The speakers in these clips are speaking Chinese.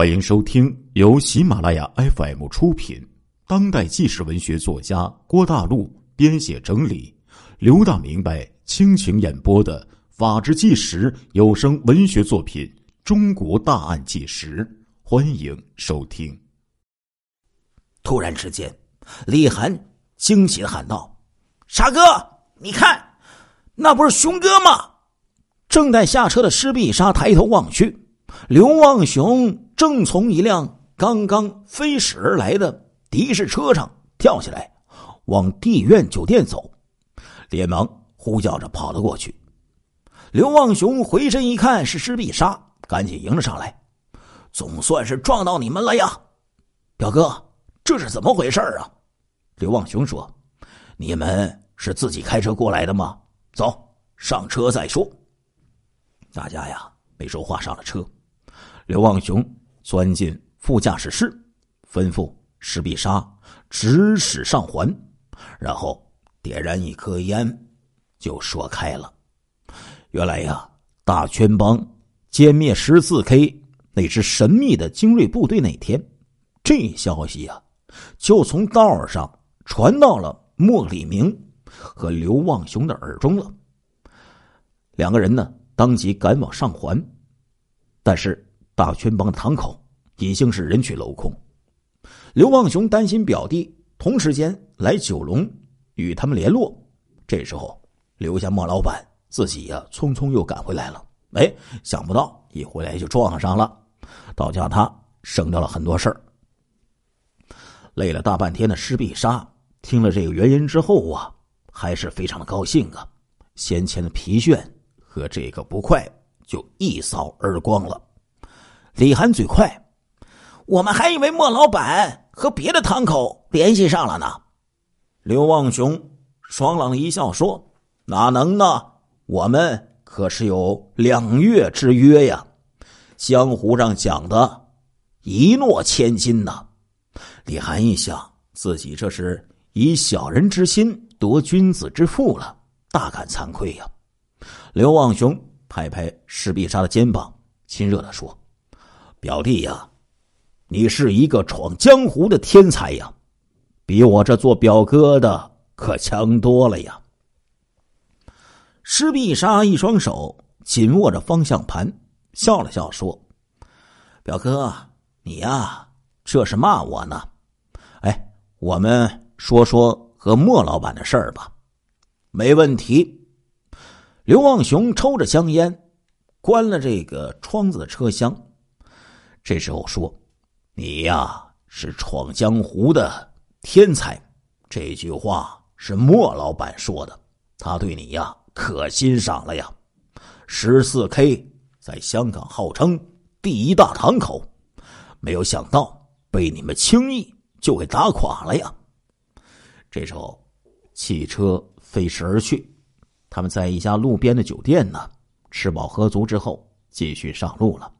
欢迎收听由喜马拉雅 FM 出品、当代纪实文学作家郭大陆编写整理、刘大明白倾情演播的《法制纪实》有声文学作品《中国大案纪实》，欢迎收听。突然之间，李涵惊喜的喊道：“傻哥，你看，那不是熊哥吗？”正在下车的施碧莎抬头望去，刘望雄正从一辆刚刚飞驶而来的的士车上跳下来，往地苑酒店走，连忙呼叫着跑了过去。刘望雄回身一看是施碧莎，赶紧迎了上来：“总算是撞到你们了呀，表哥，这是怎么回事啊？”刘望雄说：“你们是自己开车过来的吗？走上车再说。”大家呀，没说话，上了车。刘望雄钻进副驾驶室，吩咐石碧莎指使上环，然后点燃一颗烟，就说开了。原来呀，大圈帮歼灭十四 K 那支神秘的精锐部队那天，这消息呀，就从道上传到了莫礼明和刘旺雄的耳中了。两个人呢？当即赶往上环，但是大圈帮的堂口已经是人去楼空。刘望雄担心表弟同时间来九龙与他们联络，这时候留下莫老板自己呀，匆匆又赶回来了。哎，想不到一回来就撞上了，倒叫他省掉了很多事儿。累了大半天的施碧莎听了这个原因之后啊，还是非常的高兴啊，先前的疲倦。和这个不快就一扫而光了。李涵嘴快，我们还以为莫老板和别的堂口联系上了呢。刘旺雄爽朗一笑说：“哪能呢？我们可是有两月之约呀！江湖上讲的一诺千金呐。”李涵一想，自己这是以小人之心夺君子之腹了，大感惭愧呀。刘旺雄拍拍施碧莎的肩膀，亲热的说：“表弟呀，你是一个闯江湖的天才呀，比我这做表哥的可强多了呀。”施碧莎一双手紧握着方向盘，笑了笑说：“表哥，你呀，这是骂我呢？哎，我们说说和莫老板的事儿吧，没问题。”刘望雄抽着香烟，关了这个窗子的车厢。这时候说：“你呀，是闯江湖的天才。”这句话是莫老板说的，他对你呀可欣赏了呀。十四 K 在香港号称第一大堂口，没有想到被你们轻易就给打垮了呀。这时候，汽车飞驰而去。他们在一家路边的酒店呢，吃饱喝足之后，继续上路了。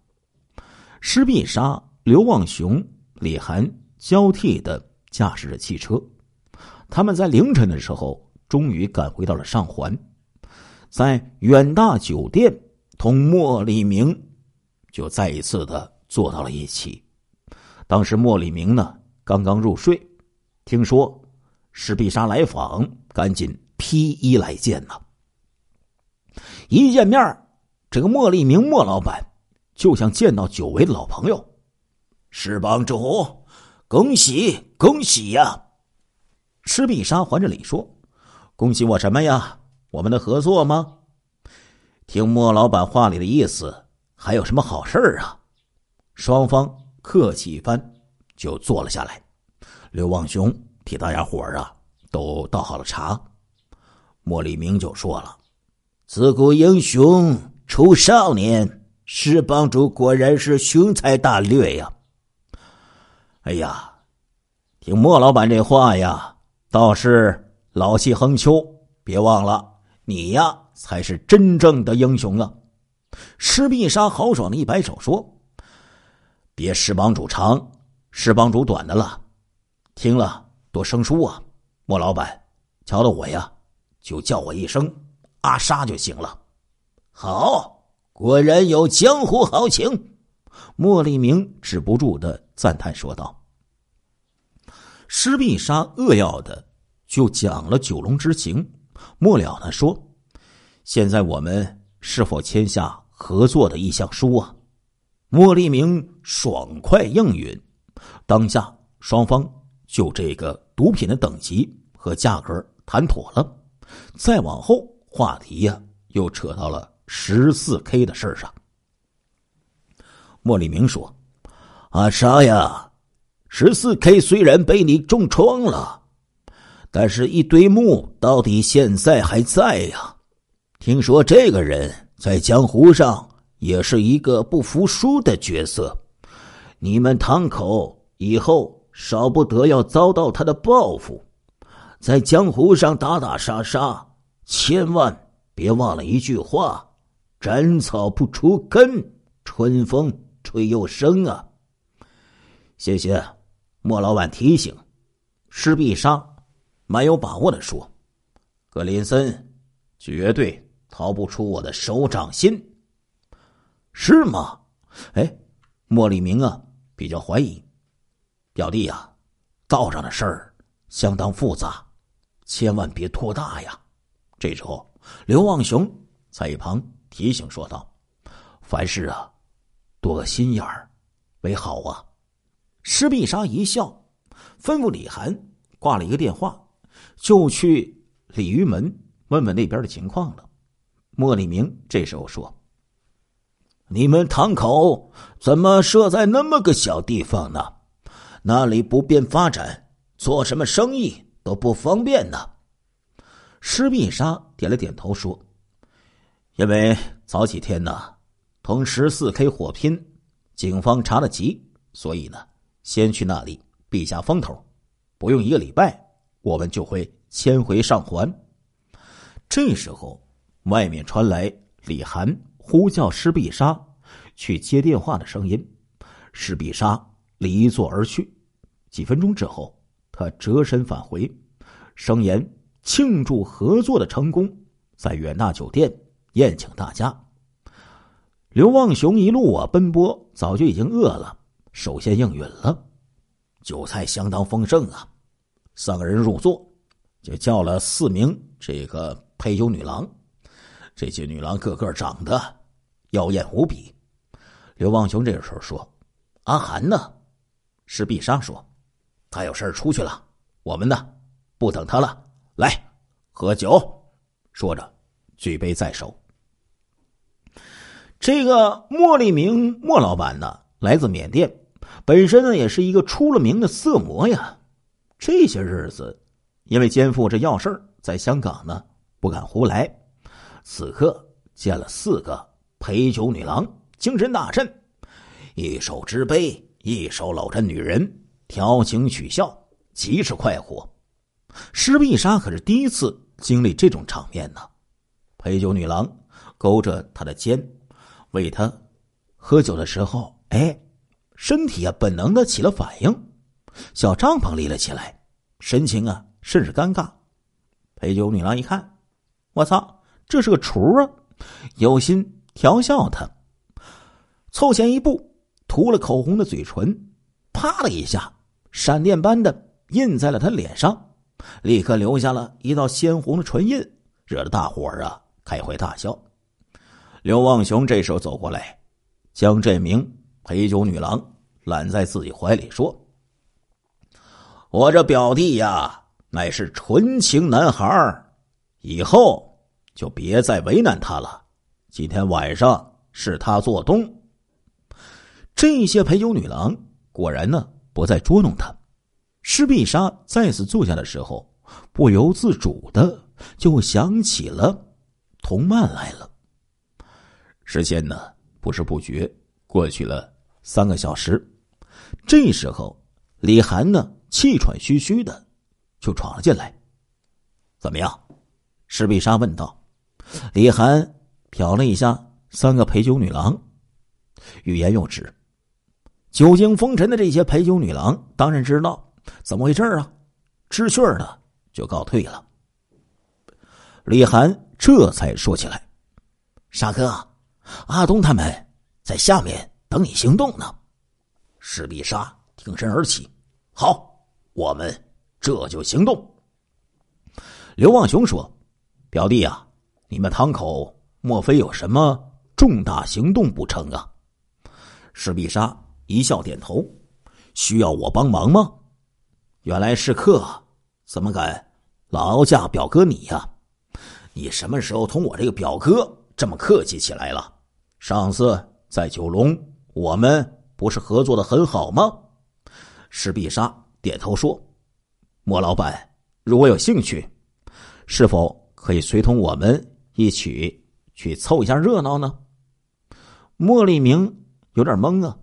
施碧莎、刘望雄、李涵交替的驾驶着汽车，他们在凌晨的时候终于赶回到了上环，在远大酒店同莫立明就再一次的坐到了一起。当时莫立明呢刚刚入睡，听说施碧莎来访，赶紧披衣来见呢。一见面，这个莫立明莫老板就像见到久违的老朋友。施帮主，恭喜恭喜呀！施碧莎还着礼说：“恭喜我什么呀？我们的合作吗？听莫老板话里的意思，还有什么好事啊？”双方客气一番，就坐了下来。刘望雄替大家伙啊都倒好了茶，莫立明就说了。自古英雄出少年，石帮主果然是雄才大略呀！哎呀，听莫老板这话呀，倒是老气横秋。别忘了，你呀才是真正的英雄啊！施必沙豪爽的一摆手说：“别石帮主长，石帮主短的了，听了多生疏啊！莫老板，瞧得我呀，就叫我一声。”阿沙就行了。好，果然有江湖豪情。莫立明止不住的赞叹说道：“施必杀扼要的就讲了九龙之情，末了呢说，现在我们是否签下合作的意向书啊？”莫立明爽快应允，当下双方就这个毒品的等级和价格谈妥了。再往后，话题呀又扯到了十四 K 的事儿上。莫立明说：“阿沙呀，十四 K 虽然被你重创了，但是一堆木到底现在还在呀。听说这个人在江湖上。”也是一个不服输的角色，你们堂口以后少不得要遭到他的报复，在江湖上打打杀杀，千万别忘了一句话：斩草不除根，春风吹又生啊！谢谢莫老板提醒。施必杀蛮有把握的说：“格林森绝对逃不出我的手掌心。”是吗？哎，莫立明啊，比较怀疑。表弟呀，道上的事儿相当复杂，千万别拖大呀。这时候，刘望雄在一旁提醒说道：“凡事啊，多个心眼儿为好啊。”施必杀一笑，吩咐李涵挂了一个电话，就去鲤鱼门问问那边的情况了。莫立明这时候说。你们堂口怎么设在那么个小地方呢？那里不便发展，做什么生意都不方便呢。施必杀点了点头说：“因为早几天呢，同十四 K 火拼，警方查得急，所以呢，先去那里避下风头。不用一个礼拜，我们就会迁回上环。”这时候，外面传来李涵。呼叫施必杀去接电话的声音，施必杀离座而去。几分钟之后，他折身返回，声言庆祝合作的成功，在远大酒店宴请大家。刘望雄一路啊奔波，早就已经饿了，首先应允了。酒菜相当丰盛啊，三个人入座，就叫了四名这个陪酒女郎。这些女郎个个长得。妖艳无比，刘望雄这个时候说：“阿寒呢？”施必杀说：“他有事出去了。我们呢，不等他了，来喝酒。”说着，举杯在手。这个莫立明莫老板呢，来自缅甸，本身呢也是一个出了名的色魔呀。这些日子，因为肩负着要事在香港呢不敢胡来。此刻见了四个。陪酒女郎精神大振，一手执杯，一手搂着女人，调情取笑，极是快活。施必杀可是第一次经历这种场面呢。陪酒女郎勾着他的肩，为他喝酒的时候，哎，身体啊本能的起了反应，小帐篷立了起来，神情啊甚是尴尬。陪酒女郎一看，我操，这是个厨啊，有心。调笑他，凑前一步，涂了口红的嘴唇，啪的一下，闪电般的印在了他脸上，立刻留下了一道鲜红的唇印，惹得大伙儿啊开怀大笑。刘望雄这时候走过来，将这名陪酒女郎揽在自己怀里，说：“我这表弟呀，乃是纯情男孩以后就别再为难他了。”今天晚上是他做东，这些陪酒女郎果然呢不再捉弄他。施碧莎再次坐下的时候，不由自主的就想起了童曼来了。时间呢不知不觉过去了三个小时，这时候李涵呢气喘吁吁的就闯了进来。怎么样？施必杀问道。李涵。瞟了一下三个陪酒女郎，欲言又止。久经风尘的这些陪酒女郎当然知道怎么回事啊，知趣的就告退了。李涵这才说起来：“沙哥，阿东他们在下面等你行动呢。石必杀挺身而起，好，我们这就行动。刘望雄说：“表弟啊，你们堂口莫非有什么重大行动不成啊？”石必杀一笑点头：“需要我帮忙吗？原来是客，怎么敢劳驾表哥你呀？你什么时候同我这个表哥这么客气起来了？上次在九龙，我们不是合作的很好吗？”石必杀点头说：“莫老板，如果有兴趣。”是否可以随同我们一起去凑一下热闹呢？莫立明有点懵啊！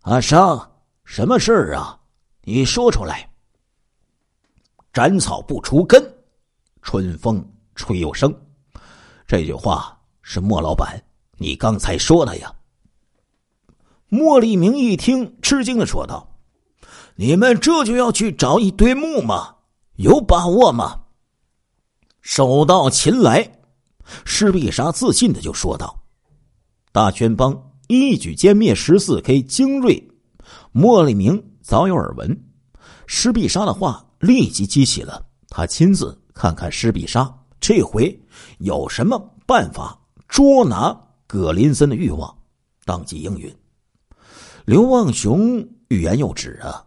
阿商，什么事儿啊？你说出来。斩草不除根，春风吹又生。这句话是莫老板你刚才说的呀。莫立明一听，吃惊的说道：“你们这就要去找一堆木吗？有把握吗？”手到擒来，施必杀自信的就说道：“大圈帮一举歼灭十四 K 精锐。”莫立明早有耳闻，施必杀的话立即激起了他亲自看看施必杀这回有什么办法捉拿葛林森的欲望，当即应允。刘望雄欲言又止啊，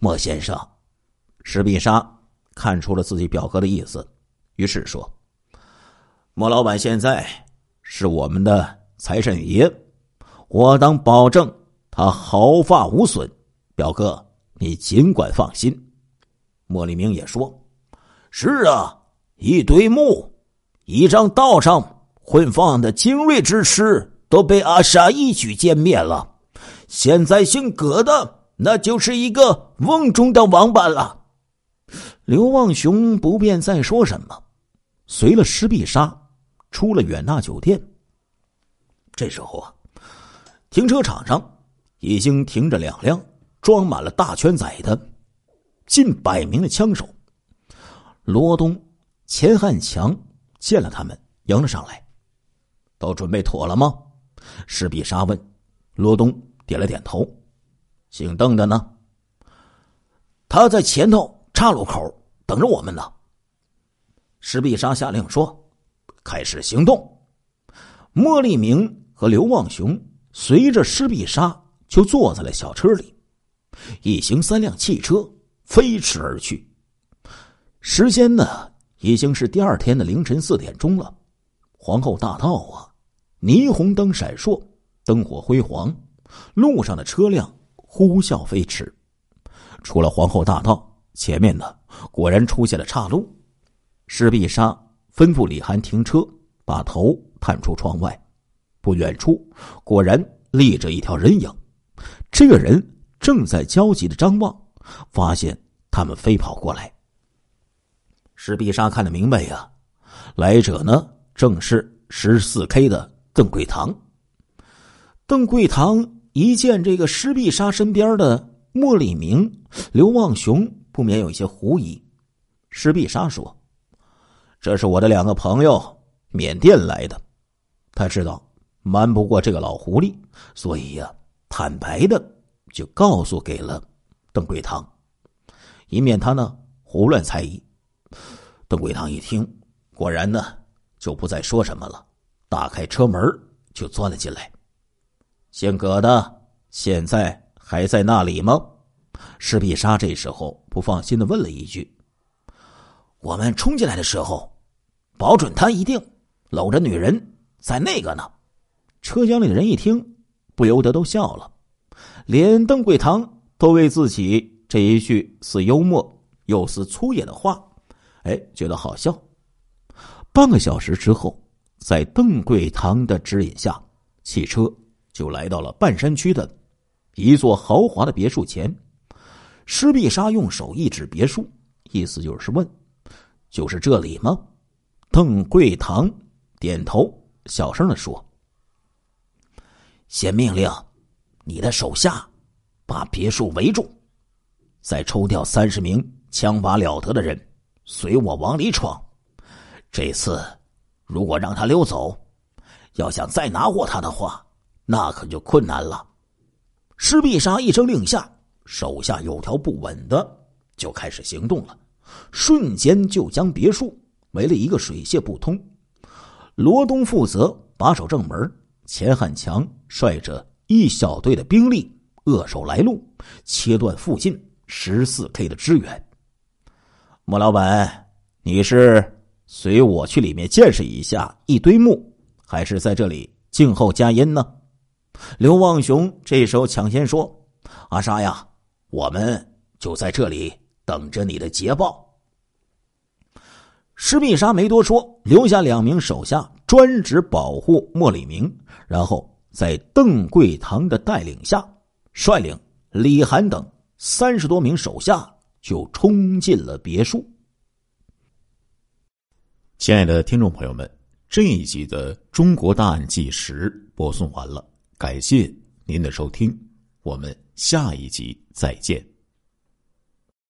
莫先生，施必杀看出了自己表哥的意思。于是说：“莫老板现在是我们的财神爷，我当保证他毫发无损。表哥，你尽管放心。”莫立明也说：“是啊，一堆木，一张道上混放的精锐之师都被阿沙一举歼灭了。现在姓葛的，那就是一个瓮中的王八了。”刘望雄不便再说什么，随了施必杀出了远纳酒店。这时候啊，停车场上已经停着两辆装满了大圈仔的近百名的枪手。罗东、钱汉强见了他们，迎了上来，都准备妥了吗？施必杀问。罗东点了点头。姓邓的呢？他在前头。岔路口等着我们呢。石必杀下令说：“开始行动。”莫立明和刘望雄随着施必杀就坐在了小车里，一行三辆汽车飞驰而去。时间呢，已经是第二天的凌晨四点钟了。皇后大道啊，霓虹灯闪烁，灯火辉煌，路上的车辆呼啸飞驰。除了皇后大道。前面呢，果然出现了岔路。施必杀吩咐李涵停车，把头探出窗外，不远处果然立着一条人影。这个人正在焦急的张望，发现他们飞跑过来。施必杀看得明白呀，来者呢正是十四 K 的邓贵堂。邓贵堂一见这个施必杀身边的莫礼明、刘望雄。不免有一些狐疑。施必杀说：“这是我的两个朋友，缅甸来的。他知道瞒不过这个老狐狸，所以呀，坦白的就告诉给了邓贵堂，以免他呢胡乱猜疑。”邓贵堂一听，果然呢就不再说什么了，打开车门就钻了进来。姓葛的现在还在那里吗？施必杀这时候不放心的问了一句：“我们冲进来的时候，保准他一定搂着女人在那个呢。”车厢里的人一听，不由得都笑了，连邓桂堂都为自己这一句似幽默又似粗野的话，哎，觉得好笑。半个小时之后，在邓贵堂的指引下，汽车就来到了半山区的一座豪华的别墅前。施碧莎用手一指别墅，意思就是问：“就是这里吗？”邓贵堂点头，小声的说：“先命令你的手下把别墅围住，再抽调三十名枪法了得的人，随我往里闯。这次如果让他溜走，要想再拿获他的话，那可就困难了。施必杀一声令下，手下有条不紊的就开始行动了，瞬间就将别墅围了一个水泄不通。罗东负责把守正门，钱汉强率着一小队的兵力扼守来路，切断附近十四 K 的支援。莫老板，你是随我去里面见识一下一堆墓，还是在这里静候佳音呢？刘旺雄这时候抢先说：“阿沙呀，我们就在这里等着你的捷报。”施密沙没多说，留下两名手下专职保护莫里明，然后在邓桂堂的带领下，率领李涵等三十多名手下就冲进了别墅。亲爱的听众朋友们，这一集的《中国大案纪实》播送完了，感谢您的收听，我们下一集再见。